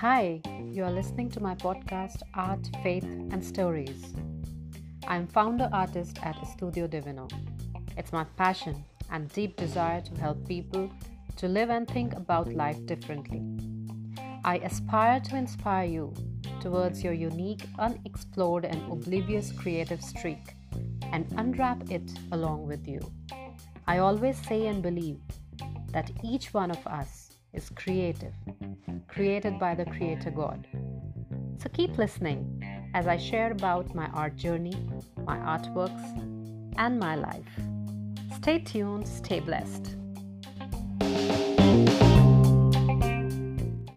Hi, you are listening to my podcast Art, Faith and Stories. I'm founder artist at Studio Divino. It's my passion and deep desire to help people to live and think about life differently. I aspire to inspire you towards your unique, unexplored, and oblivious creative streak and unwrap it along with you. I always say and believe that each one of us is creative, created by the Creator God. So keep listening as I share about my art journey, my artworks, and my life. Stay tuned, stay blessed.